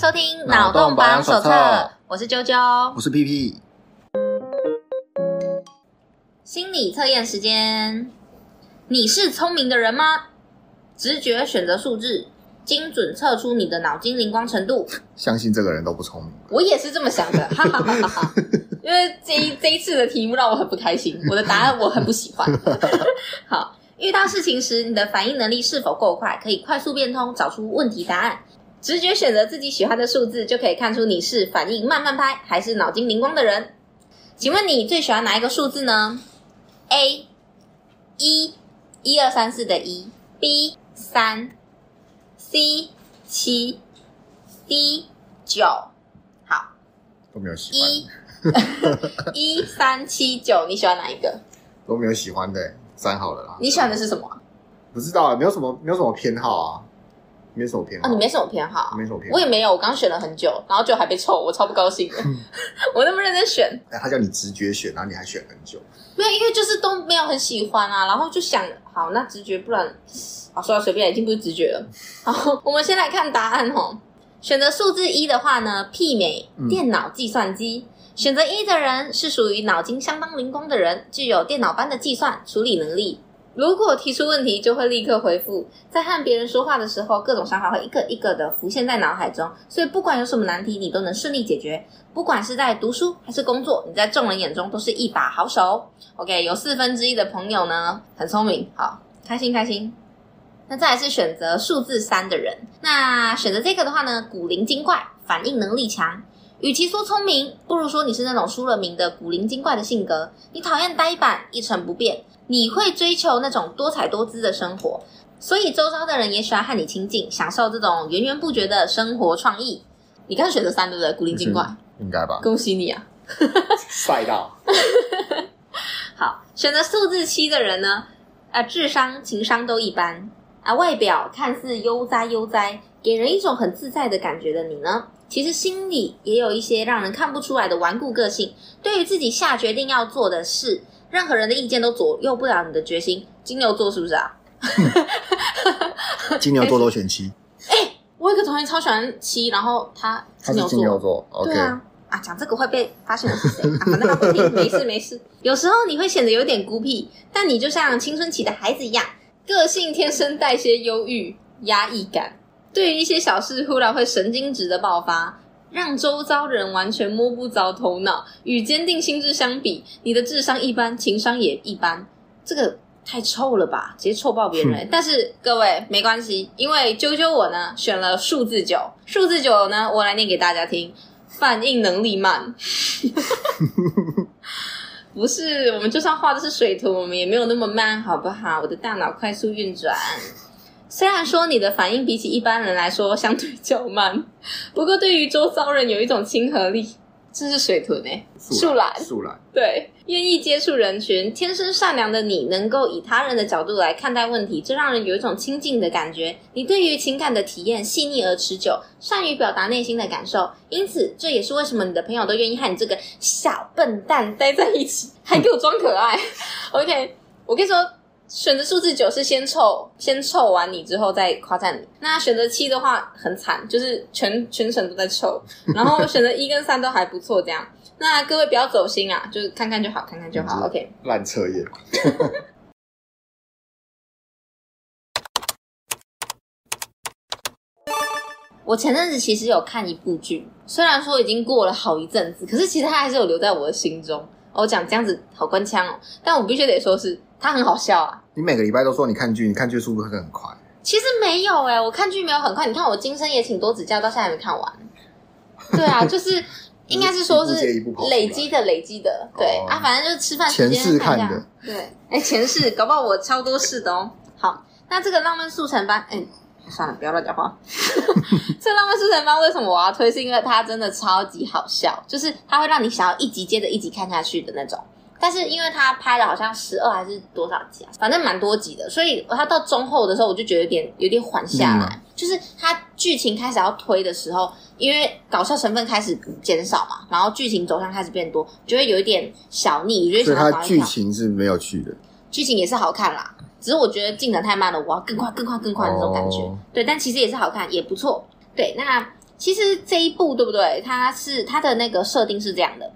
收听《脑洞保养手册》，我是啾啾，我是屁屁。心理测验时间，你是聪明的人吗？直觉选择数字，精准测出你的脑筋灵光程度。相信这个人都不聪明。我也是这么想的，哈哈哈哈哈。因为这一这一次的题目让我很不开心，我的答案我很不喜欢。好，遇到事情时，你的反应能力是否够快，可以快速变通，找出问题答案？直觉选择自己喜欢的数字，就可以看出你是反应慢慢拍还是脑筋灵光的人。请问你最喜欢哪一个数字呢？A 一，一二三四的一；B 三；C 七；D 九。好，都没有喜欢。一、一三七九，你喜欢哪一个？都没有喜欢的，三好了啦。你喜欢的是什么？不知道，没有什么，没有什么偏好啊。没什么偏好，哦，你没什么偏好，没什么偏好，我也没有。我刚选了很久，然后就还被抽，我超不高兴的。我那么认真选，哎，他叫你直觉选，然后你还选很久，没有，因为就是都没有很喜欢啊。然后就想，好，那直觉不然，好，说到随便，已经不是直觉了。好，我们先来看答案哦。选择数字一的话呢，媲美电脑计算机。嗯、选择一的人是属于脑筋相当灵光的人，具有电脑般的计算处理能力。如果提出问题，就会立刻回复。在和别人说话的时候，各种想法会一个一个的浮现在脑海中，所以不管有什么难题，你都能顺利解决。不管是在读书还是工作，你在众人眼中都是一把好手。OK，有四分之一的朋友呢，很聪明，好，开心开心。那再来是选择数字三的人，那选择这个的话呢，古灵精怪，反应能力强。与其说聪明，不如说你是那种出了名的古灵精怪的性格。你讨厌呆板，一成不变。你会追求那种多彩多姿的生活，所以周遭的人也喜欢和你亲近，享受这种源源不绝的生活创意。你刚选择三对不对？古灵精怪，应该吧？恭喜你啊！帅到！好，选择数字七的人呢？啊，智商、情商都一般啊，外表看似悠哉悠哉，给人一种很自在的感觉的你呢，其实心里也有一些让人看不出来的顽固个性。对于自己下决定要做的事。任何人的意见都左右不了你的决心。金牛座是不是啊？金牛座都选七。哎、欸，我有个同学超喜欢七，然后他金牛座。对啊。啊，讲这个会被发现的是谁？啊，反正他不听，没事没事。有时候你会显得有点孤僻，但你就像青春期的孩子一样，个性天生带些忧郁、压抑感，对于一些小事忽然会神经质的爆发。让周遭人完全摸不着头脑。与坚定心智相比，你的智商一般，情商也一般。这个太臭了吧，直接臭爆别人。但是各位没关系，因为啾啾我呢选了数字九。数字九呢，我来念给大家听。反应能力慢，不是我们就算画的是水图，我们也没有那么慢，好不好？我的大脑快速运转。虽然说你的反应比起一般人来说相对较慢，不过对于周遭人有一种亲和力。这是水豚诶，树懒，树懒，对，愿意接触人群，天生善良的你，能够以他人的角度来看待问题，这让人有一种亲近的感觉。你对于情感的体验细腻而持久，善于表达内心的感受，因此这也是为什么你的朋友都愿意和你这个小笨蛋待在一起，还给我装可爱。OK，我跟你说。选择数字九是先凑，先凑完你之后再夸赞你。那选择七的话很惨，就是全全程都在凑。然后选择一跟三都还不错，这样。那各位不要走心啊，就是看看就好，看看就好。OK。烂测验。我前阵子其实有看一部剧，虽然说已经过了好一阵子，可是其实它还是有留在我的心中。我讲这样子好官腔哦，但我必须得说是。他很好笑啊！你每个礼拜都说你看剧，你看剧速度会很快。其实没有哎、欸，我看剧没有很快。你看我《今生也请多指教》到现在还没看完。对啊，就是应该是说是累积的，累积的。对、哦、啊，反正就是吃饭时间看一下。对，哎、欸，前世搞不好我超多事的哦。好，那这个浪漫速成班，哎、欸，算了，不要乱讲话。这浪漫速成班为什么我要推？是因为它真的超级好笑，就是它会让你想要一集接着一集看下去的那种。但是因为他拍了好像十二还是多少集啊，反正蛮多集的，所以他到中后的时候我就觉得有点有点缓下来，嗯、就是他剧情开始要推的时候，因为搞笑成分开始减少嘛，然后剧情走向开始变多，就会有一点小腻。我觉得所以他剧情是没有趣的，剧情也是好看啦，只是我觉得进展太慢了，我要更快更快更快的那种感觉。哦、对，但其实也是好看，也不错。对，那其实这一部对不对？它是它的那个设定是这样的，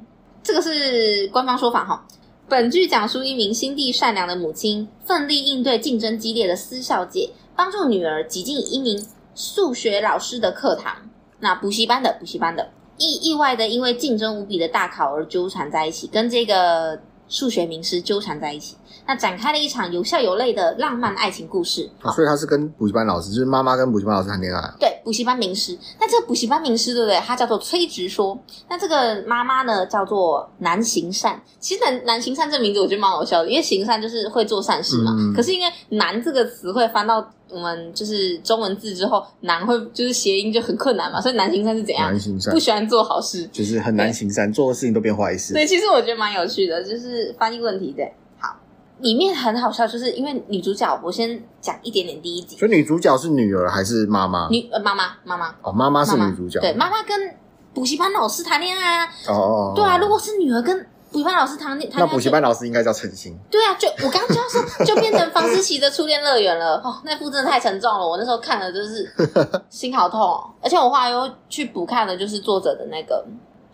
这个是官方说法哈。本剧讲述一名心地善良的母亲，奋力应对竞争激烈的私校界，帮助女儿挤进一名数学老师的课堂，那补习班的补习班的，意意外的因为竞争无比的大考而纠缠在一起，跟这个数学名师纠缠在一起。那展开了一场有笑有泪的浪漫爱情故事，啊、所以他是跟补习班老师，就是妈妈跟补习班老师谈恋爱。对，补习班名师。那这个补习班名师，对不对？他叫做崔直说。那这个妈妈呢，叫做南行善。其实南南行善这名字我觉得蛮好笑的，因为行善就是会做善事嘛。嗯、可是因为南这个词汇翻到我们就是中文字之后，难会就是谐音就很困难嘛，所以难行善是怎样？难行善不喜欢做好事，就是很难行善，做的事情都变坏事。对，其实我觉得蛮有趣的，就是翻译问题对。里面很好笑，就是因为女主角，我先讲一点点第一集。所以女主角是女儿还是妈妈？女呃妈妈妈妈哦，妈妈是女主角。对，妈妈跟补习班老师谈恋爱啊。哦，哦，哦，对啊，如果是女儿跟补习班老师谈恋爱，那补习班老师应该叫陈星。对啊，就我刚刚就要说，就变成房思琪的初恋乐园了。哦，那副真的太沉重了，我那时候看了就是心好痛哦。而且我后来又去补看了，就是作者的那个。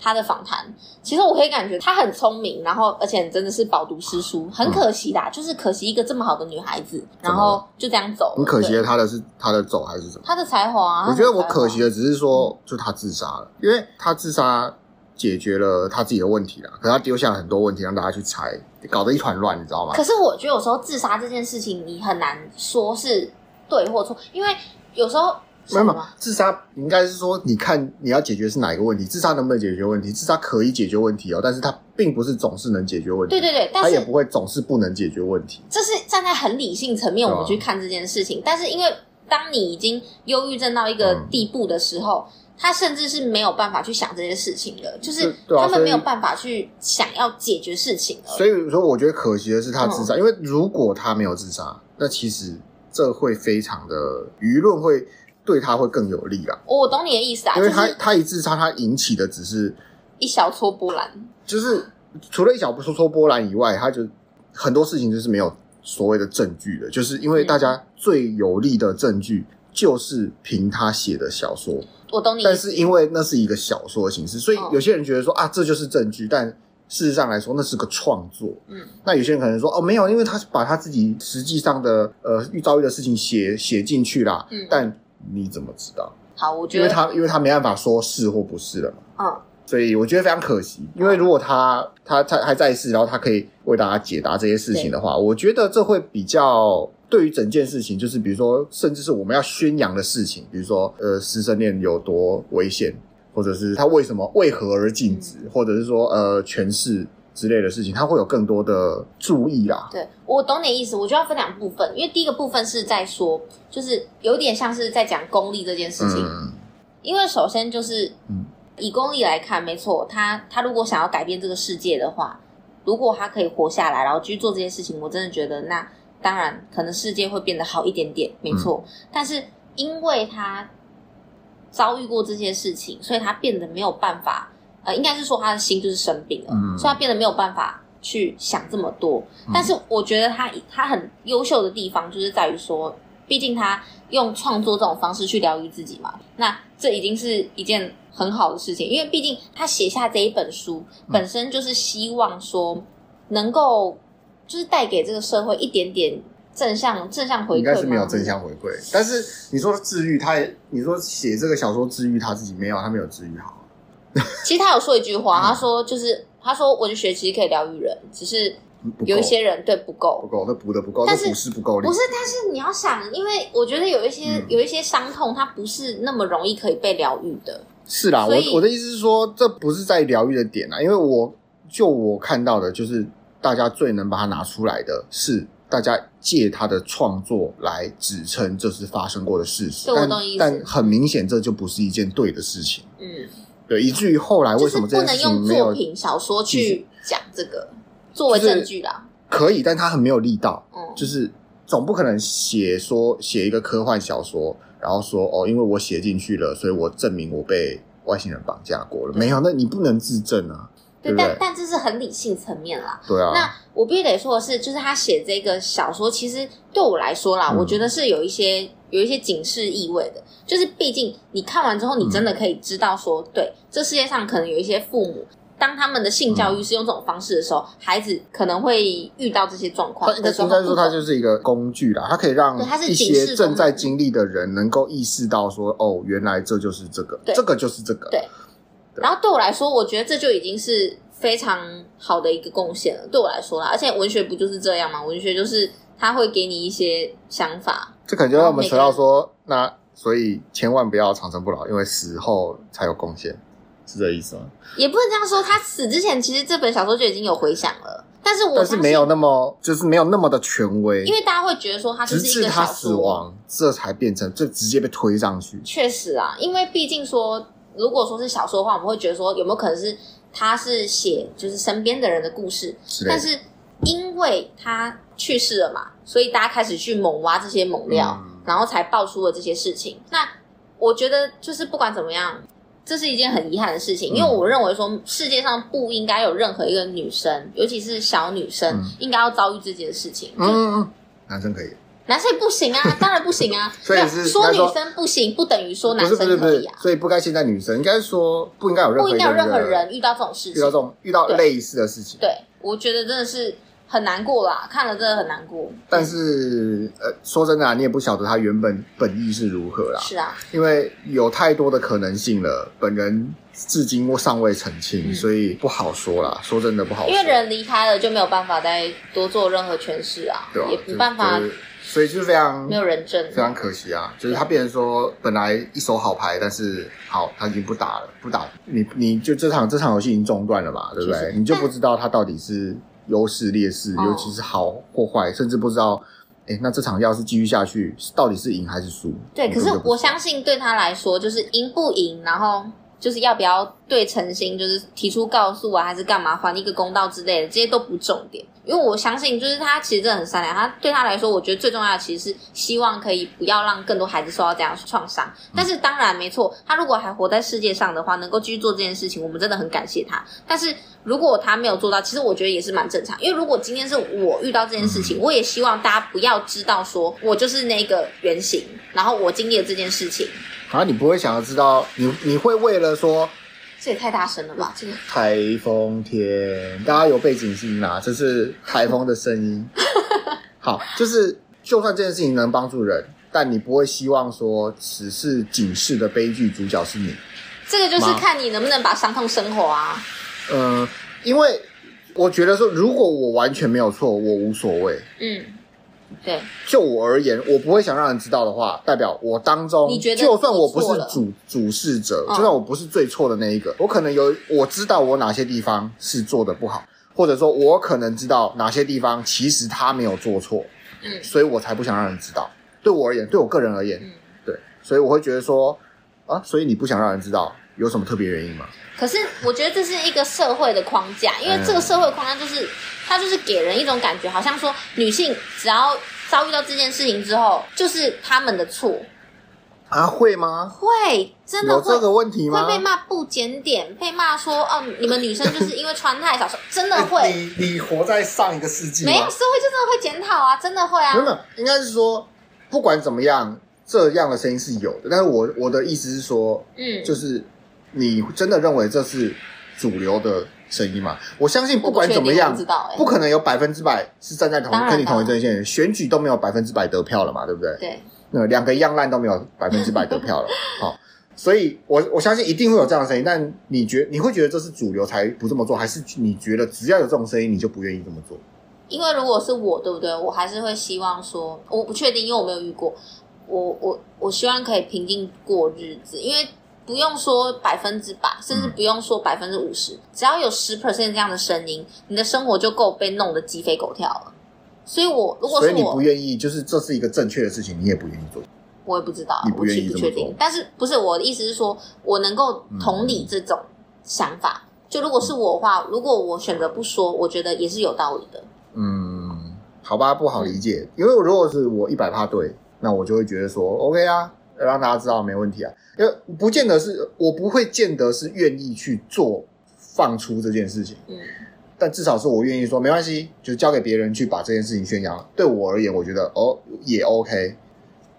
他的访谈，其实我可以感觉他很聪明，然后而且真的是饱读诗书。很可惜啦，嗯、就是可惜一个这么好的女孩子，然后就这样走。很可惜的，他的是他的走还是什么？他的才华。我觉得我可惜的只是说，就他自杀了，因为他自杀解决了他自己的问题啦，可是他丢下了很多问题让大家去猜，搞得一团乱，你知道吗？可是我觉得有时候自杀这件事情，你很难说是对或错，因为有时候。没有嘛，自杀应该是说，你看你要解决是哪一个问题？自杀能不能解决问题？自杀可以解决问题哦，但是它并不是总是能解决问题。对对对，它也不会总是不能解决问题。这是站在很理性层面我们去看这件事情，哦、但是因为当你已经忧郁症到一个地步的时候，嗯、他甚至是没有办法去想这些事情的，就是他们没有办法去想要解决事情的。所以说，我觉得可惜的是他自杀，嗯、因为如果他没有自杀，那其实这会非常的舆论会。对他会更有利啊。我懂你的意思啊，因为他他一自杀，他引起的只是一小撮波澜，就是除了一小撮撮波澜以外，他就很多事情就是没有所谓的证据的，就是因为大家最有力的证据就是凭他写的小说。我懂你，但是因为那是一个小说的形式，所以有些人觉得说啊，这就是证据，但事实上来说那是个创作。嗯，那有些人可能说哦，没有，因为他把他自己实际上的呃遇遭遇的事情写写进去啦。嗯，但。你怎么知道？好，我觉得，因为他因为他没办法说是或不是了嘛，嗯，所以我觉得非常可惜。因为如果他他他还在世，然后他可以为大家解答这些事情的话，我觉得这会比较对于整件事情，就是比如说，甚至是我们要宣扬的事情，比如说呃，师生恋有多危险，或者是他为什么为何而禁止，嗯、或者是说呃，权势。之类的事情，他会有更多的注意啦。对，我懂你意思，我就要分两部分，因为第一个部分是在说，就是有点像是在讲功利这件事情。嗯，因为首先就是，以功利来看，没错，他他如果想要改变这个世界的话，如果他可以活下来，然后继续做这些事情，我真的觉得那当然可能世界会变得好一点点，没错。嗯，但是因为他遭遇过这些事情，所以他变得没有办法。呃，应该是说他的心就是生病了，嗯、所以他变得没有办法去想这么多。嗯、但是我觉得他他很优秀的地方就是在于说，毕竟他用创作这种方式去疗愈自己嘛。那这已经是一件很好的事情，因为毕竟他写下这一本书本身就是希望说能够就是带给这个社会一点点正向正向回馈。应该是没有正向回馈，但是你说治愈他，你说写这个小说治愈他自己没有，他没有治愈好。其实他有说一句话，他说就是他说文学其实可以疗愈人，只是有一些人对不够，不够，那补的不够，但是不是不够力，不是，但是你要想，因为我觉得有一些有一些伤痛，它不是那么容易可以被疗愈的。是啦，我我的意思是说，这不是在疗愈的点啊，因为我就我看到的，就是大家最能把它拿出来的是大家借他的创作来指称这是发生过的事实，但但很明显这就不是一件对的事情。嗯。对，以至于后来为什么这件事情没有作品小说去讲这个作为证据啦？可以，但他很没有力道。嗯，就是总不可能写说写一个科幻小说，然后说哦，因为我写进去了，所以我证明我被外星人绑架过了。没有，那你不能自证啊。对，但但这是很理性层面啦。对啊。那我必须得说的是，就是他写这个小说，其实对我来说啦，嗯、我觉得是有一些有一些警示意味的。就是毕竟你看完之后，你真的可以知道说，嗯、对，这世界上可能有一些父母。当他们的性教育是用这种方式的时候，嗯、孩子可能会遇到这些状况。应该说，它就是一个工具啦，它可以让一些正在经历的人能够意识到说，哦，原来这就是这个，这个就是这个。对。对然后对我来说，我觉得这就已经是非常好的一个贡献了。对我来说啦，而且文学不就是这样吗？文学就是它会给你一些想法。这可能就让我们扯到说，那所以千万不要长生不老，因为死后才有贡献。是这意思吗？也不能这样说。他死之前，其实这本小说就已经有回响了，但是我但是没有那么，就是没有那么的权威，因为大家会觉得说他就是一个小说，直至他死亡，这才变成就直接被推上去。确实啊，因为毕竟说，如果说是小说的话，我们会觉得说有没有可能是他是写就是身边的人的故事，是但是因为他去世了嘛，所以大家开始去猛挖这些猛料，嗯、然后才爆出了这些事情。那我觉得就是不管怎么样。这是一件很遗憾的事情，因为我认为说世界上不应该有任何一个女生，尤其是小女生，应该要遭遇这件事情。嗯，男生可以，男生也不行啊，当然不行啊。所以是说女生不行，不等于说男生可以啊。所以不该现在女生，应该说不应该有任何不应该有任何人遇到这种事情，遇到这种遇到类似的事情。对，我觉得真的是。很难过啦，看了真的很难过。但是，呃，说真的啊，你也不晓得他原本本意是如何啦。是啊，因为有太多的可能性了，本人至今尚未澄清，嗯、所以不好说啦。说真的不好说，因为人离开了就没有办法再多做任何诠释啊，也没办法，所以就是非常没有人证，非常可惜啊。就是他变成说，本来一手好牌，但是好，他已经不打了，不打，你你就这场这场游戏已经中断了嘛，对不对？你就不知道他到底是。优势劣势，尤其是好或坏，哦、甚至不知道，哎，那这场要是继续下去，到底是赢还是输？对，可是我相信对他来说，就是赢不赢，然后就是要不要对陈星就是提出告诉啊，还是干嘛还一个公道之类的，这些都不重点。因为我相信，就是他其实真的很善良。他对他来说，我觉得最重要的其实是希望可以不要让更多孩子受到这样的创伤。但是当然没错，他如果还活在世界上的话，能够继续做这件事情，我们真的很感谢他。但是如果他没有做到，其实我觉得也是蛮正常。因为如果今天是我遇到这件事情，我也希望大家不要知道说我就是那个原型，然后我经历了这件事情。好，你不会想要知道，你你会为了说。这也太大声了吧！这个台风天，大家有背景音啦，这是台风的声音。好，就是就算这件事情能帮助人，但你不会希望说只是警示的悲剧主角是你。这个就是看你能不能把伤痛升华啊。嗯，因为我觉得说，如果我完全没有错，我无所谓。嗯。对，就我而言，我不会想让人知道的话，代表我当中，你觉得就算我不是主主事者，就算我不是最错的那一个，我可能有我知道我哪些地方是做的不好，或者说我可能知道哪些地方其实他没有做错，嗯，所以我才不想让人知道。对我而言，对我个人而言，嗯，对，所以我会觉得说啊，所以你不想让人知道，有什么特别原因吗？可是我觉得这是一个社会的框架，因为这个社会框架就是。它就是给人一种感觉，好像说女性只要遭遇到这件事情之后，就是他们的错啊？会吗？会，真的会有这个问题吗？会被骂不检点，被骂说哦，你们女生就是因为穿太少，真的会。你你活在上一个世纪？没有，社会就真的会检讨啊，真的会啊。真的应该是说，不管怎么样，这样的声音是有的。但是我我的意思是说，嗯，就是你真的认为这是主流的？声音吗，我相信不管怎么样，不，欸、不可能有百分之百是站在同跟你同一阵线，选举都没有百分之百得票了嘛，对不对？对，那两个一样烂都没有百分之百得票了，好，所以我我相信一定会有这样的声音，但你觉你会觉得这是主流才不这么做，还是你觉得只要有这种声音你就不愿意这么做？因为如果是我，对不对？我还是会希望说，我不确定，因为我没有遇过，我我我希望可以平静过日子，因为。不用说百分之百，甚至不用说百分之五十，只要有十 percent 这样的声音，你的生活就够被弄得鸡飞狗跳了。所以我，我如果是我，所以你不愿意，就是这是一个正确的事情，你也不愿意做。我也不知道，你不愿意不确定。但是不是我的意思是说，我能够同理这种想法。嗯、就如果是我的话，如果我选择不说，我觉得也是有道理的。嗯，好吧，不好理解，嗯、因为如果是我一百趴对，那我就会觉得说 OK 啊。让大家知道没问题啊，因为不见得是我不会见得是愿意去做放出这件事情。嗯，但至少是我愿意说没关系，就交给别人去把这件事情宣扬。对我而言，我觉得哦也 OK。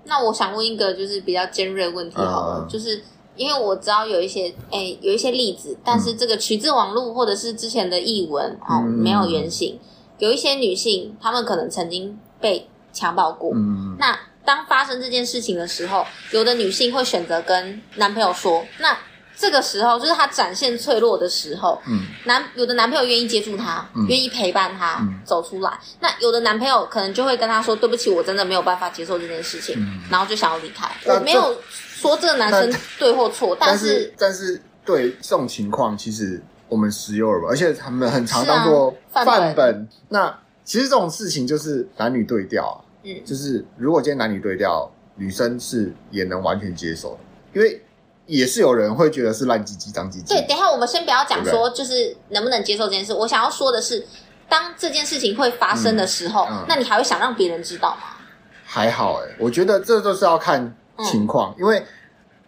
那我想问一个就是比较尖锐的问题好了，嗯、就是因为我知道有一些诶有一些例子，但是这个取自网络或者是之前的译文哦、嗯、没有原型，有一些女性她们可能曾经被强暴过，嗯，那。当发生这件事情的时候，有的女性会选择跟男朋友说。那这个时候就是她展现脆弱的时候。嗯，男有的男朋友愿意接住她，嗯、愿意陪伴她、嗯、走出来。那有的男朋友可能就会跟她说：“对不起，我真的没有办法接受这件事情。嗯”然后就想要离开。我没有说这个男生对或错，但是但是对这种情况，其实我们时有耳闻，而且他们很常当做范本。啊、范本那其实这种事情就是男女对调啊。嗯，就是如果今天男女对调，女生是也能完全接受的，因为也是有人会觉得是烂鸡鸡、脏鸡鸡。对，等一下我们先不要讲说就是能不能接受这件事，我想要说的是，当这件事情会发生的时候，嗯嗯、那你还会想让别人知道吗？还好哎、欸，我觉得这都是要看情况，嗯、因为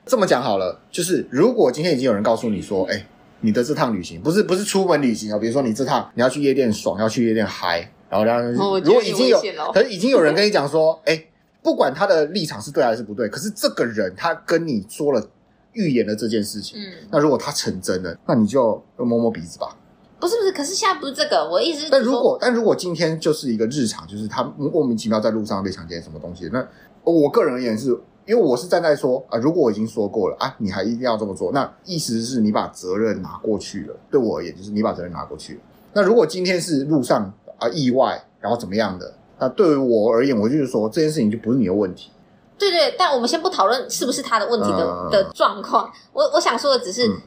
这么讲好了，就是如果今天已经有人告诉你说，哎、欸，你的这趟旅行不是不是出门旅行哦，比如说你这趟你要去夜店爽，要去夜店嗨。然后，然后，如果已经有，可是已经有人跟你讲说，哎，不管他的立场是对还是不对，可是这个人他跟你说了预言的这件事情，嗯，那如果他成真了，那你就摸摸鼻子吧。不是不是，可是现在不是这个，我一直，但如果但如果今天就是一个日常，就是他莫名其妙在路上被强奸什么东西，那我个人而言是，因为我是站在说啊，如果我已经说过了啊，你还一定要这么做，那意思是你把责任拿过去了。对我而言，就是你把责任拿过去了。那如果今天是路上。啊，意外，然后怎么样的？那对于我而言，我就是说这件事情就不是你的问题。对对，但我们先不讨论是不是他的问题的、嗯、的状况。我我想说的只是，嗯、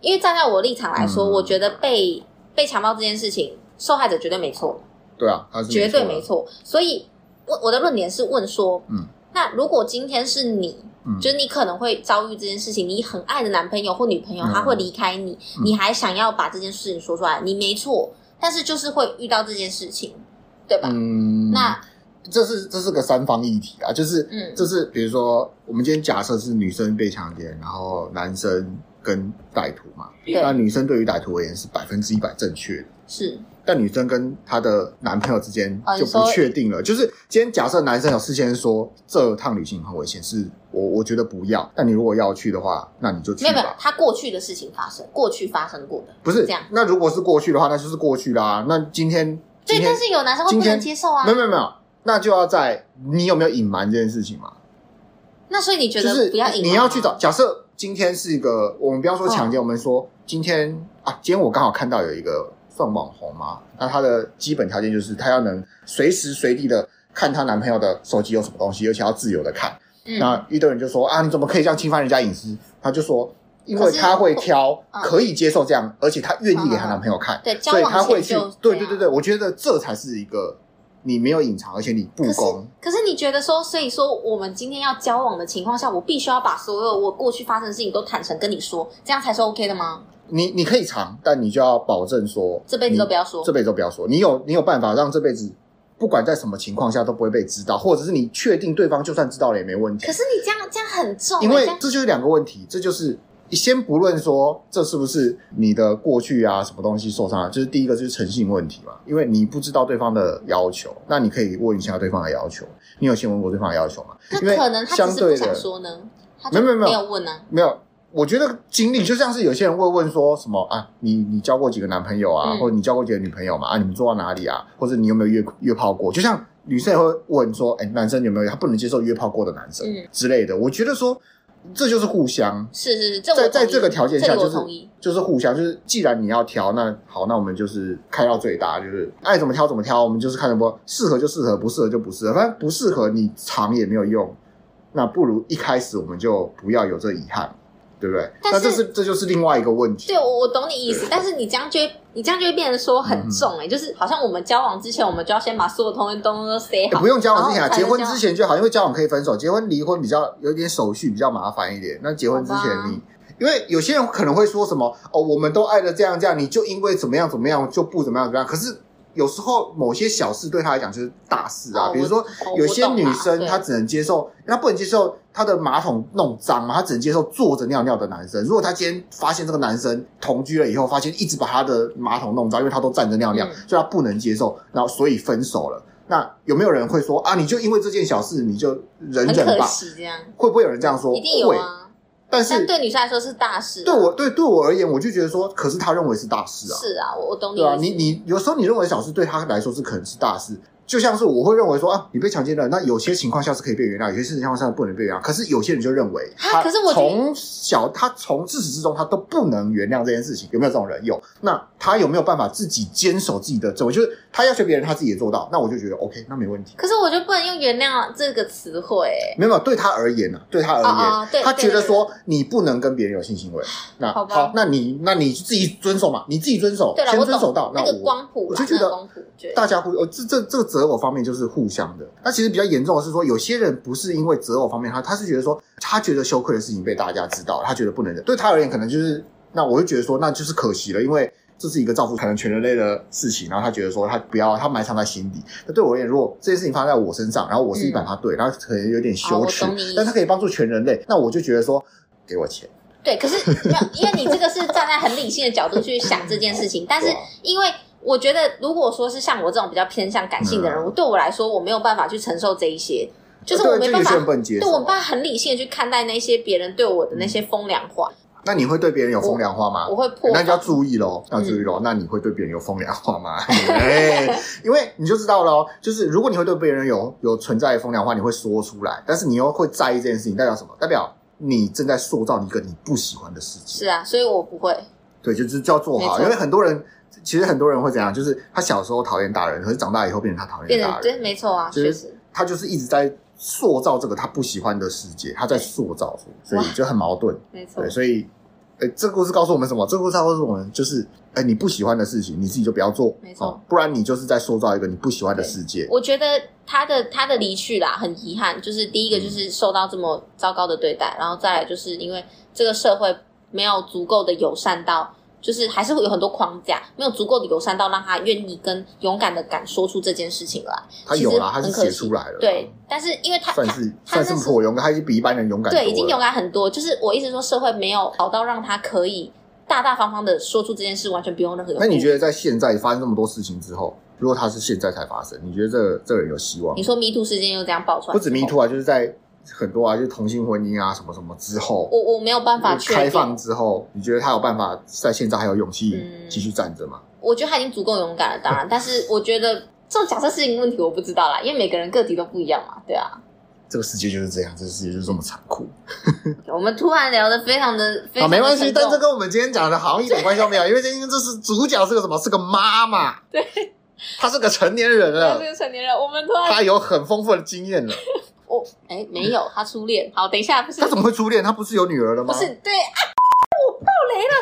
因为站在我立场来说，嗯、我觉得被被强暴这件事情，受害者绝对没错。对啊，他是绝对没错。所以，我我的论点是问说，嗯，那如果今天是你，嗯、就是你可能会遭遇这件事情，你很爱的男朋友或女朋友，嗯、他会离开你，嗯、你还想要把这件事情说出来，你没错。但是就是会遇到这件事情，对吧？嗯，那这是这是个三方议题啊，就是，嗯，这是比如说，我们今天假设是女生被强奸，然后男生跟歹徒嘛，对那女生对于歹徒而言是百分之一百正确的，是。但女生跟她的男朋友之间就不确定了。哦、就是今天假设男生有事先说这趟旅行很危险，是我我觉得不要。但你如果要去的话，那你就去吧。没有没有，他过去的事情发生，过去发生过的不是这样。那如果是过去的话，那就是过去啦。那今天对，但是有男生会不能接受啊。没有没有没有，那就要在你有没有隐瞒这件事情嘛？那所以你觉得不要隐瞒？你要去找。假设今天是一个，我们不要说强奸，哦、我们说今天啊，今天我刚好看到有一个。算网红嘛？那她的基本条件就是她要能随时随地的看她男朋友的手机有什么东西，而且要自由的看。嗯、那一堆人就说啊，你怎么可以这样侵犯人家隐私？他就说，因为他会挑，可以接受这样，嗯、而且他愿意给她男朋友看，对，所以他会去。对对对对，我觉得这才是一个你没有隐藏，而且你不公。可是你觉得说，所以说我们今天要交往的情况下，我必须要把所有我过去发生的事情都坦诚跟你说，这样才是 OK 的吗？你你可以藏，但你就要保证说这辈子都不要说，这辈子都不要说。你有你有办法让这辈子不管在什么情况下都不会被知道，或者是你确定对方就算知道了也没问题。可是你这样这样很重，因为这就是两个问题。这就是先不论说这是不是你的过去啊什么东西受伤了，就是第一个就是诚信问题嘛。因为你不知道对方的要求，那你可以问一下对方的要求。你有先问过对方的要求吗？那可能他只是不想说呢，没有没有没有问呢，没有。我觉得经历就像是有些人会问说什么啊，你你交过几个男朋友啊，嗯、或者你交过几个女朋友嘛？啊，你们做到哪里啊？或者你有没有约约炮过？就像女生也会问说，哎，男生有没有他不能接受约炮过的男生、嗯、之类的？我觉得说这就是互相，是是是，这在在这个条件下就是就是互相，就是既然你要挑，那好，那我们就是开到最大，就是爱怎么挑怎么挑，我们就是看什么适合就适合，不适合就不适合，反正不适合你藏也没有用，那不如一开始我们就不要有这遗憾。对不对？那这是这就是另外一个问题。对，我我懂你意思，但是你这样就会你这样就会变成说很重哎、欸，嗯、就是好像我们交往之前，我们就要先把所有东西都都 say 好、欸。不用交往之前啊，结婚之前就好，因为交往可以分手，结婚离婚比较有点手续比较麻烦一点。那结婚之前你，因为有些人可能会说什么哦，我们都爱的这样这样，你就因为怎么样怎么样就不怎么样怎么样。可是有时候某些小事对他来讲就是大事啊，哦、比如说有些女生她只能接受，她不能接受她的马桶弄脏嘛，她只能接受坐着尿尿的男生。如果她今天发现这个男生同居了以后，发现一直把他的马桶弄脏，因为他都站着尿尿，嗯、所以他不能接受，然后所以分手了。那有没有人会说啊？你就因为这件小事你就忍忍吧？会不会有人这样说？一定有啊。但对女生来说是大事，啊，对我对对我而言，我就觉得说，可是他认为是大事啊。是啊，我我懂你。对啊，你你有时候你认为小事，对他来说是可能是大事。就像是我会认为说啊，你被强奸了，那有些情况下是可以被原谅，有些情况下不能被原谅。可是有些人就认为他从小他从自始至终他都不能原谅这件事情，有没有这种人？有。那他有没有办法自己坚守自己的？我就是他要求别人，他自己也做到。那我就觉得 OK，那没问题。可是我就不能用原谅这个词汇，欸，没有，没有，对他而言呢，啊？对他而言，哦哦他觉得说你不能跟别人有性行为。那好，好，那你那你自己遵守嘛，你自己遵守，先遵守到。那个光谱，我就觉得大家互，哦，这这这个择偶方面就是。互相的，那其实比较严重的是说，有些人不是因为择偶方面，他他是觉得说，他觉得羞愧的事情被大家知道，他觉得不能忍。对他而言，可能就是那我就觉得说，那就是可惜了，因为这是一个造福可能全人类的事情，然后他觉得说，他不要他埋藏在心底。那对我而言，如果这件事情发生在我身上，然后我是一百他对，然后可能有点羞耻，但他可以帮助全人类，那我就觉得说，给我钱。对，可是没有，因为你这个是站在很理性的角度去想这件事情，但是因为。我觉得，如果说是像我这种比较偏向感性的人，我、嗯、对我来说，我没有办法去承受这一些，就是我没办法，对，对我没办法很理性的去看待那些别人对我的那些风凉话。那你会对别人有风凉话吗？我，我会破，那就要注意喽，要注意喽。嗯、那你会对别人有风凉话吗？欸、因为你就知道喽，就是如果你会对别人有有存在的风凉话，你会说出来，但是你又会在意这件事情，代表什么？代表你正在塑造一个你不喜欢的事情。是啊，所以我不会。对，就是就要做好，因为很多人。其实很多人会怎样？就是他小时候讨厌大人，可是长大以后变成他讨厌大人。对，没错啊，确实。他就是一直在塑造这个他不喜欢的世界，他在塑造，所以就很矛盾。没错。对，所以，诶，这个故事告诉我们什么？这个故事告诉我们就是，哎，你不喜欢的事情，你自己就不要做。没错。不然你就是在塑造一个你不喜欢的世界。我觉得他的他的离去啦，很遗憾。就是第一个就是受到这么糟糕的对待，然后再来就是因为这个社会没有足够的友善到。就是还是会有很多框架，没有足够的友善到让他愿意跟勇敢的敢说出这件事情来。他有啦，他是写出来了。对，但是因为他算是他算是颇勇敢，他已经比一般人勇敢。对，已经勇敢很多。就是我一直说，社会没有好到让他可以大大方方的说出这件事，完全不用任何。那你觉得在现在发生这么多事情之后，如果他是现在才发生，你觉得这这个人有希望？你说 MeToo 事件又这样爆出来，不止 MeToo 啊，就是在。很多啊，就是同性婚姻啊，什么什么之后，我我没有办法开放之后，你觉得他有办法在现在还有勇气继续站着吗？嗯，我觉得他已经足够勇敢了，当然，但是我觉得这种假设事情问题我不知道啦，因为每个人个体都不一样嘛，对啊。这个世界就是这样，这个世界就是这么残酷。我们突然聊得非常的，非常的啊，没关系，但这跟我们今天讲的好像一点关系都没有，因为今天这是主角是个什么？是个妈妈，对，她是个成年人了，他是个成年人，我们突然她有很丰富的经验了。我哎、哦，没有，他初恋。好，等一下，不是他怎么会初恋？他不是有女儿了吗？不是，对啊，我爆雷了。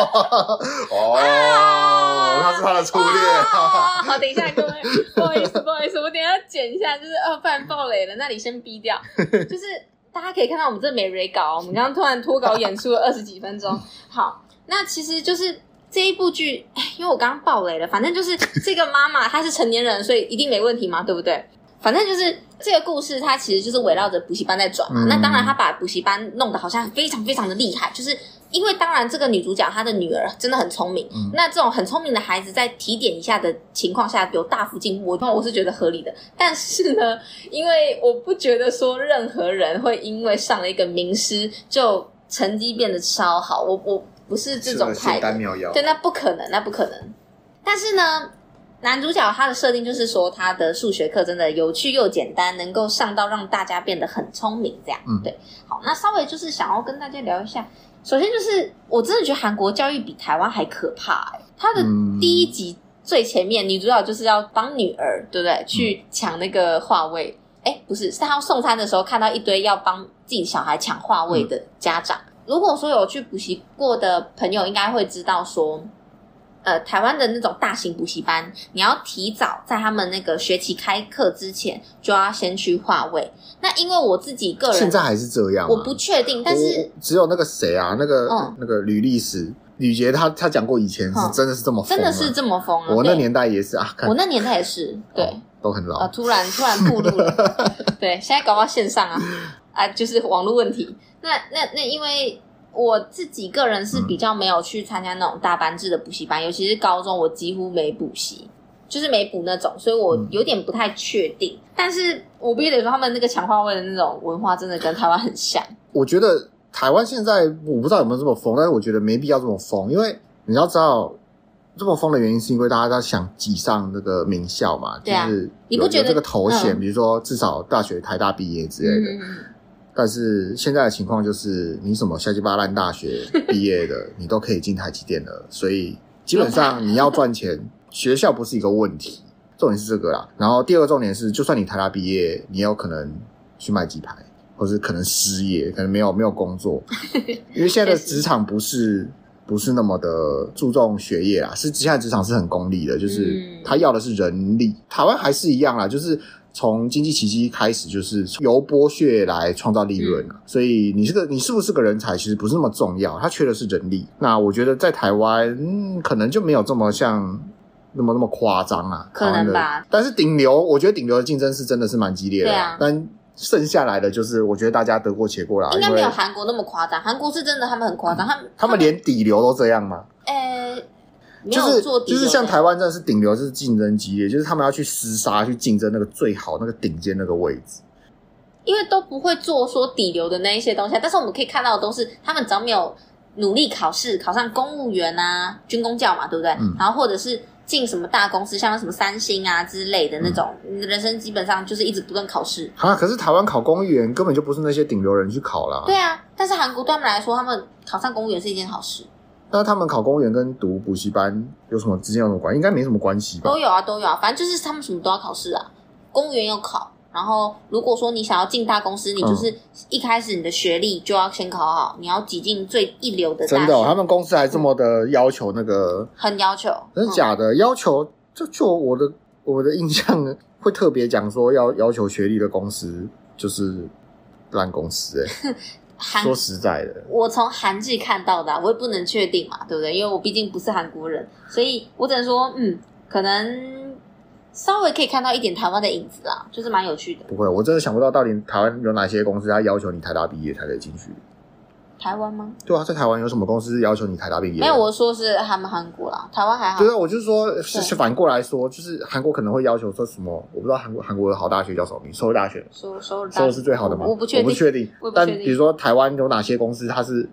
哦，啊、他是他的初恋。好，等一下，各位，不好意思，不好意思，我等一下剪一下，就是哦，不然爆雷了，那你先逼掉。就是大家可以看到，我们这没 re 稿，我们刚刚突然脱稿演出了二十几分钟。好，那其实就是这一部剧，因为我刚刚爆雷了，反正就是这个妈妈她是成年人，所以一定没问题嘛，对不对？反正就是这个故事，它其实就是围绕着补习班在转嘛。嗯、那当然，他把补习班弄得好像非常非常的厉害，就是因为当然这个女主角她的女儿真的很聪明。嗯、那这种很聪明的孩子在提点一下的情况下有大幅进步，我我是觉得合理的。但是呢，因为我不觉得说任何人会因为上了一个名师就成绩变得超好，我我不是这种态度。对，那不可能，那不可能。但是呢。男主角他的设定就是说，他的数学课真的有趣又简单，能够上到让大家变得很聪明，这样。嗯，对。好，那稍微就是想要跟大家聊一下。首先就是，我真的觉得韩国教育比台湾还可怕。哎，他的第一集最前面，女主角就是要帮女儿，对不对？去抢那个话位。哎，不是，是他要送餐的时候看到一堆要帮自己小孩抢话位的家长。如果说有去补习过的朋友，应该会知道说。呃，台湾的那种大型补习班，你要提早在他们那个学期开课之前，就要先去划位。那因为我自己个人现在还是这样，我不确定，但是只有那个谁啊，那个、嗯、那个吕律师，吕杰他他讲过以前是真的是这么疯，真的是这么疯啊！我那年代也是啊，我那年代也是，对，都很老啊。突然突然步入了，对，现在搞到线上啊啊，就是网络问题。那那那，因为我自己个人是比较没有去参加那种大班制的补习班，尤其是高中，我几乎没补习。就是没补那种，所以我有点不太确定。嗯、但是我必须得说，他们那个强化位的那种文化，真的跟台湾很像。我觉得台湾现在我不知道有没有这么疯，但是我觉得没必要这么疯，因为你要知道这么疯的原因，是因为大家在想挤上那个名校嘛，啊、就是你不觉得这个头衔，嗯、比如说至少大学台大毕业之类的。嗯、但是现在的情况就是，你什么下鸡巴烂大学毕业的，你都可以进台积电了，所以基本上你要赚钱。学校不是一个问题，重点是这个啦。然后第二个重点是，就算你台大毕业，你也有可能去卖鸡排，或是可能失业，可能没有没有工作。因为现在的职场不是不是那么的注重学业啦，是现在职场是很功利的，就是他要的是人力。台湾还是一样啦，就是从经济奇迹开始，就是由剥削来创造利润啊。嗯、所以你这个你是不是个人才，其实不是那么重要，他缺的是人力。那我觉得在台湾，嗯，可能就没有这么像。那么那么夸张啊？可能吧。但是顶流，我觉得顶流的竞争是真的是蛮激烈的。对啊。但剩下来的就是，我觉得大家得过且过啦。应该没有韩国那么夸张。韩国是真的，他们很夸张。他们他们连底流都这样吗？呃，就是就是像台湾真的是顶流，就是竞争激烈，就是他们要去厮杀，去竞争那个最好那个顶尖那个位置。因为都不会做说底流的那一些东西，但是我们可以看到的都是他们只要没有努力考试，考上公务员啊、军工教嘛，对不对？嗯。然后或者是。进什么大公司，像什么三星啊之类的那种，嗯、人生基本上就是一直不断考试。啊，可是台湾考公务员根本就不是那些顶流人去考啦。对啊，但是韩国对他们来说，他们考上公务员是一件好事。那他们考公务员跟读补习班有什么之间有什么关系？应该没什么关系吧？都有啊，都有啊，反正就是他们什么都要考试啊，公务员要考。然后，如果说你想要进大公司，你就是一开始你的学历就要先考好，你要挤进最一流的大学。真的哦，他们公司还这么的要求那个？很要求，真的假的？要求就就我的我的印象 会特别讲说要要求学历的公司就是烂公司哎。韩说实在的，我从韩剧看到的，我也不能确定嘛，对不对？因为我毕竟不是韩国人，所以我只能说，嗯，可能。稍微可以看到一点台湾的影子啦，就是蛮有趣的。不会，我真的想不到到底台湾有哪些公司，他要求你台大毕业才可以进去。台湾吗？对啊，在台湾有什么公司要求你台大毕业？没有，我说是他们韩国啦，台湾还好。对啊，我就是说，是反过来说，就是韩国可能会要求说什么？我不知道韩国韩国的好大学叫什么名？首尔大学。首首尔首尔是最好的吗？我不确定，我不确定。但比如说台湾有哪些公司，他是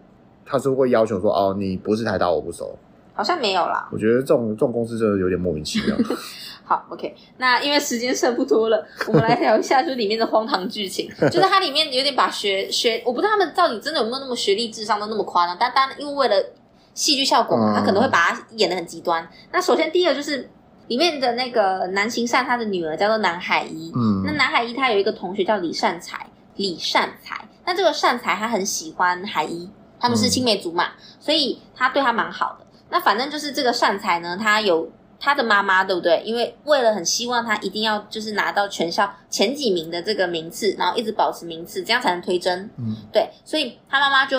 他是会要求说，哦，你不是台大，我不收。好像没有啦。我觉得这种这种公司真的有点莫名其妙。好，OK，那因为时间剩不多了，我们来聊一下就是里面的荒唐剧情。就是它里面有点把学学，我不知道他们到底真的有没有那么学历、智商都那么夸张，但当然因为为了戏剧效果嘛，他可能会把它演的很极端。嗯、那首先第一个就是里面的那个南行善，他的女儿叫做南海一。嗯，那南海一他有一个同学叫李善才，李善才。那这个善才他很喜欢海一，他们是青梅竹马，嗯、所以他对他蛮好的。那反正就是这个善才呢，他有。他的妈妈对不对？因为为了很希望他一定要就是拿到全校前几名的这个名次，然后一直保持名次，这样才能推甄。嗯，对，所以他妈妈就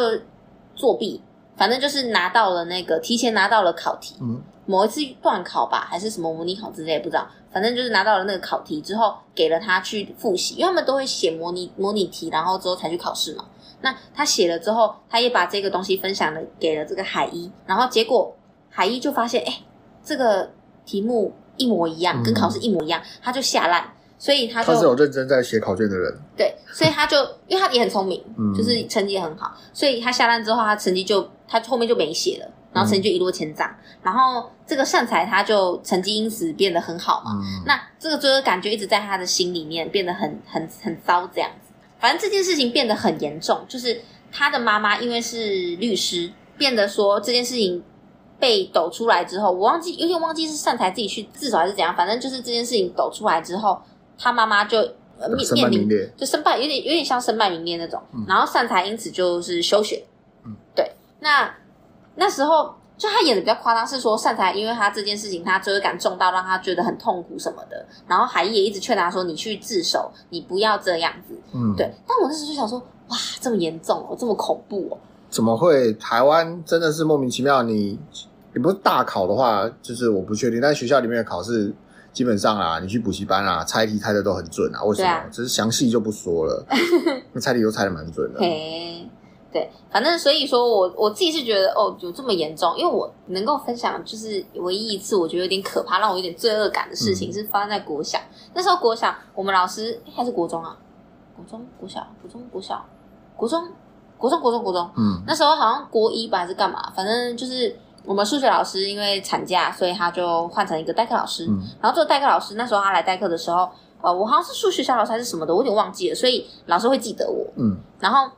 作弊，反正就是拿到了那个提前拿到了考题。嗯，某一次段考吧，还是什么模拟考之类，不知道。反正就是拿到了那个考题之后，给了他去复习，因为他们都会写模拟模拟题，然后之后才去考试嘛。那他写了之后，他也把这个东西分享了给了这个海一，然后结果海一就发现，哎，这个。题目一模一样，跟考试一模一样，嗯、他就下烂，所以他就他是有认真在写考卷的人，对，所以他就因为他也很聪明，嗯、就是成绩也很好，所以他下烂之后，他成绩就他后面就没写了，然后成绩就一落千丈，嗯、然后这个善财他就成绩因此变得很好嘛，嗯、那这个罪恶感觉一直在他的心里面变得很很很糟这样子，反正这件事情变得很严重，就是他的妈妈因为是律师，变得说这件事情。被抖出来之后，我忘记有点忘记是善财自己去自首还是怎样，反正就是这件事情抖出来之后，他妈妈就面面临就身败，有点有点像身败名裂那种。嗯、然后善财因此就是休学。嗯，对。那那时候就他演的比较夸张，是说善财因为他这件事情他罪恶感重到让他觉得很痛苦什么的，然后海一也一直劝他说：“你去自首，你不要这样子。”嗯，对。但我那时候就想说：“哇，这么严重哦，这么恐怖哦。”怎么会？台湾真的是莫名其妙。你也不是大考的话，就是我不确定。但学校里面的考试，基本上啊，你去补习班啊，猜题猜的都很准啊。为什么？啊、只是详细就不说了。那猜题都猜的蛮准的。嘿，对，反正所以说我我自己是觉得哦，有这么严重？因为我能够分享，就是唯一一次我觉得有点可怕，让我有点罪恶感的事情，嗯、是发生在国小。那时候国小，我们老师还是国中啊。国中、国小、国中、国小、国中、国中、国中、国中。嗯，那时候好像国一吧，还是干嘛？反正就是我们数学老师因为产假，所以他就换成一个代课老师。嗯，然后这个代课老师那时候他来代课的时候，呃，我好像是数学小老师还是什么的，我有点忘记了，所以老师会记得我。嗯，然后。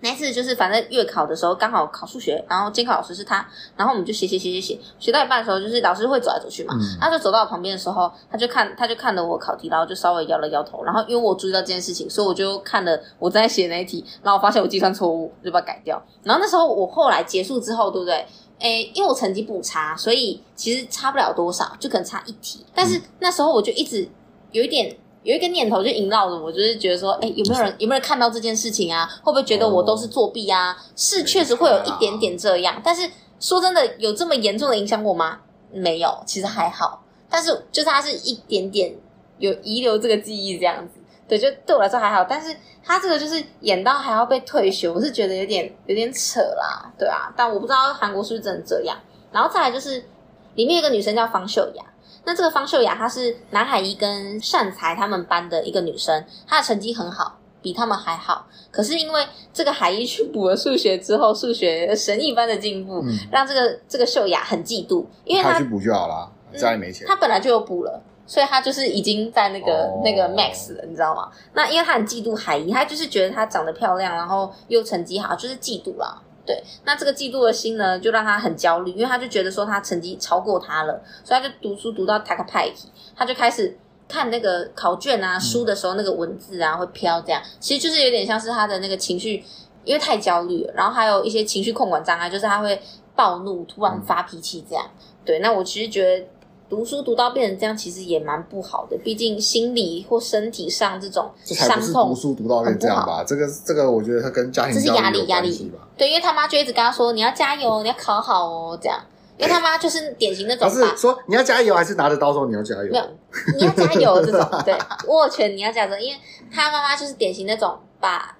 那次就是反正月考的时候刚好考数学，然后监考老师是他，然后我们就写写写写写，写到一半的时候，就是老师会走来走去嘛，嗯、他就走到我旁边的时候，他就看他就看了我考题，然后就稍微摇了摇头，然后因为我注意到这件事情，所以我就看了我在写那一题，然后我发现我计算错误，就把它改掉。然后那时候我后来结束之后，对不对？诶，因为我成绩不差，所以其实差不了多少，就可能差一题。但是那时候我就一直有一点。有一个念头就萦绕着我，就是觉得说，哎，有没有人有没有人看到这件事情啊？会不会觉得我都是作弊啊？哦、是确实会有一点点这样，但是说真的，有这么严重的影响我吗？没有，其实还好。但是就是它是一点点有遗留这个记忆这样子，对，就对我来说还好。但是他这个就是演到还要被退学，我是觉得有点有点扯啦，对啊。但我不知道韩国是不是真的这样。然后再来就是里面有个女生叫方秀雅。那这个方秀雅，她是南海一跟善才他们班的一个女生，她的成绩很好，比他们还好。可是因为这个海一去补了数学之后，数学神一般的进步，嗯、让这个这个秀雅很嫉妒，因为她，去补就好了，家里没钱。她本来就有补了，所以他就是已经在那个、哦、那个 max 了，你知道吗？那因为他很嫉妒海怡，他就是觉得她长得漂亮，然后又成绩好，就是嫉妒啦。对，那这个嫉妒的心呢，就让他很焦虑，因为他就觉得说他成绩超过他了，所以他就读书读到塔克派克，他就开始看那个考卷啊、书的时候，那个文字啊会飘，这样其实就是有点像是他的那个情绪，因为太焦虑了，然后还有一些情绪控管障碍，就是他会暴怒、突然发脾气这样。对，那我其实觉得。读书读到变成这样，其实也蛮不好的。毕竟心理或身体上这种伤痛，读书读到变这样吧？这个这个，我觉得他跟家庭这是压力压力吧。对，因为他妈就一直跟他说：“你要加油，你要考好哦。”这样，因为他妈就是典型那种。他是说你要加油，还是拿着刀说你要加油？没有，你要加油这种。对，握拳你要加油，因为他妈妈就是典型那种把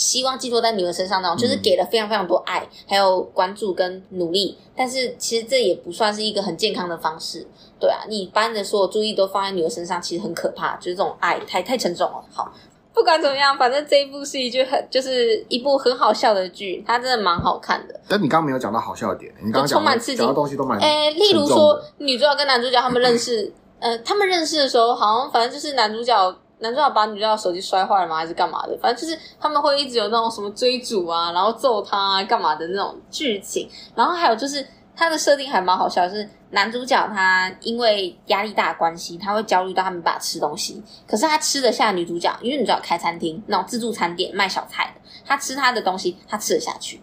希望寄托在女儿身上那种，就是给了非常非常多爱，还有关注跟努力。但是其实这也不算是一个很健康的方式。对啊，你把你的所有注意都放在女儿身上，其实很可怕，就是这种爱太太沉重了。好，不管怎么样，反正这一部是一句很就是一部很好笑的剧，它真的蛮好看的。但你刚刚没有讲到好笑的点，你刚刚充满刺激，讲的东西都蛮……诶，例如说女主角跟男主角他们认识，呃，他们认识的时候，好像反正就是男主角男主角把女主角手机摔坏了吗？还是干嘛的？反正就是他们会一直有那种什么追逐啊，然后揍他啊，干嘛的那种剧情。然后还有就是他的设定还蛮好笑，是。男主角他因为压力大的关系，他会焦虑到他没办法吃东西。可是他吃得下女主角，因为女主角开餐厅，那种自助餐店卖小菜的，他吃他的东西，他吃得下去。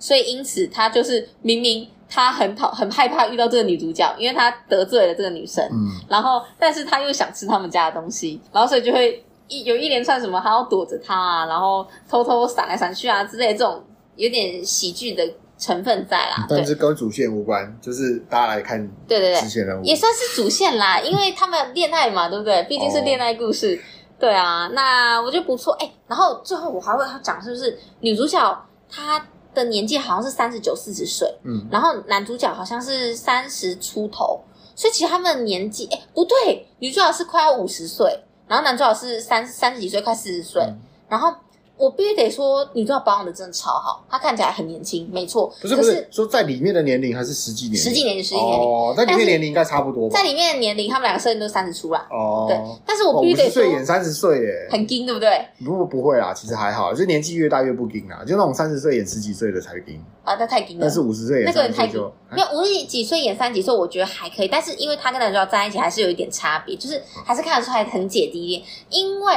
所以因此他就是明明他很讨很害怕遇到这个女主角，因为他得罪了这个女生。嗯。然后，但是他又想吃他们家的东西，然后所以就会一有一连串什么，他要躲着她啊，然后偷偷闪来闪去啊之类的这种有点喜剧的。成分在啦，但是跟主线无关，就是大家来看，对对对，支线人物也算是主线啦，因为他们恋爱嘛，对不对？毕竟是恋爱故事，哦、对啊。那我觉得不错，哎、欸。然后最后我还会讲，是不是女主角她的年纪好像是三十九、四十岁，嗯，然后男主角好像是三十出头，所以其实他们的年纪，哎、欸，不对，女主角是快要五十岁，然后男主角是三三十几岁，快四十岁，嗯、然后。我必须得说，女主角保养的真的超好，他看起来很年轻，没错。不是不是，说在里面的年龄还是实际年龄？实际年龄，实际年龄。哦，在里面年龄应该差不多吧。在里面的年龄，他们两个设定都三十出啦。哦，对。但是我必须得演三十岁耶，很硬，对不对？不不会啦，其实还好，就年纪越大越不硬啦，就那种三十岁演十几岁的才硬。啊，那太硬了。但是五十岁演那个太硬，没有五十几岁演三十几岁，我觉得还可以。但是因为他跟男主角在一起，还是有一点差别，就是还是看得出来很姐弟恋，因为。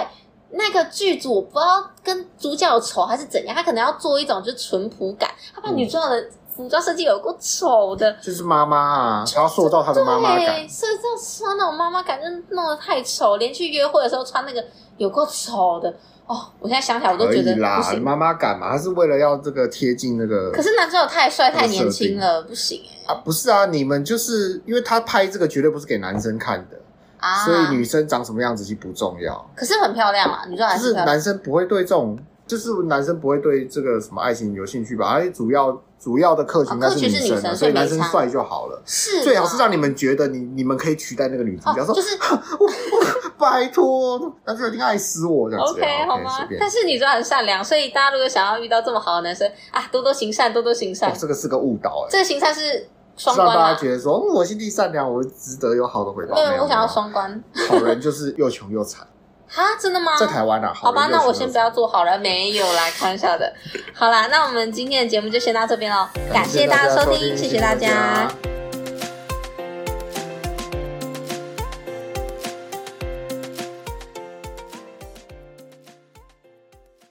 那个剧组我不知道跟主角有仇还是怎样，他可能要做一种就是淳朴感，他把女主角的服装设计有够丑的，就是妈妈啊，她要塑造她的妈妈感，设计穿那种妈妈感，就弄得太丑，连去约会的时候穿那个有够丑的哦！我现在想起来我都觉得啦，不行，妈妈感嘛，她是为了要这个贴近那个。可是男主角太帅太年轻了，不行哎、欸！啊，不是啊，你们就是因为他拍这个绝对不是给男生看的。啊、所以女生长什么样子其实不重要，可是很漂亮啊！女生还是，是男生不会对这种，就是男生不会对这个什么爱情有兴趣吧？而且主要主要的客群应该是女生，啊，生所以男生帅就好了。是最好是让你们觉得你你们可以取代那个女主角，哦，说就是 我我拜托，男生一定爱死我这样子。OK, okay 好吗？但是女生很善良，所以大家如果想要遇到这么好的男生啊，多多行善，多多行善。哦，这个是个误导哎，这个行善是。双关让大家觉得说，嗯，我心地善良，我值得有好的回报。对，我想要双关。好人就是又穷又惨。哈，真的吗？在台湾啊，好吧，那我先不要做好人，没有啦，开玩笑的。好啦，那我们今天的节目就先到这边喽，感谢大家收听。谢谢大家。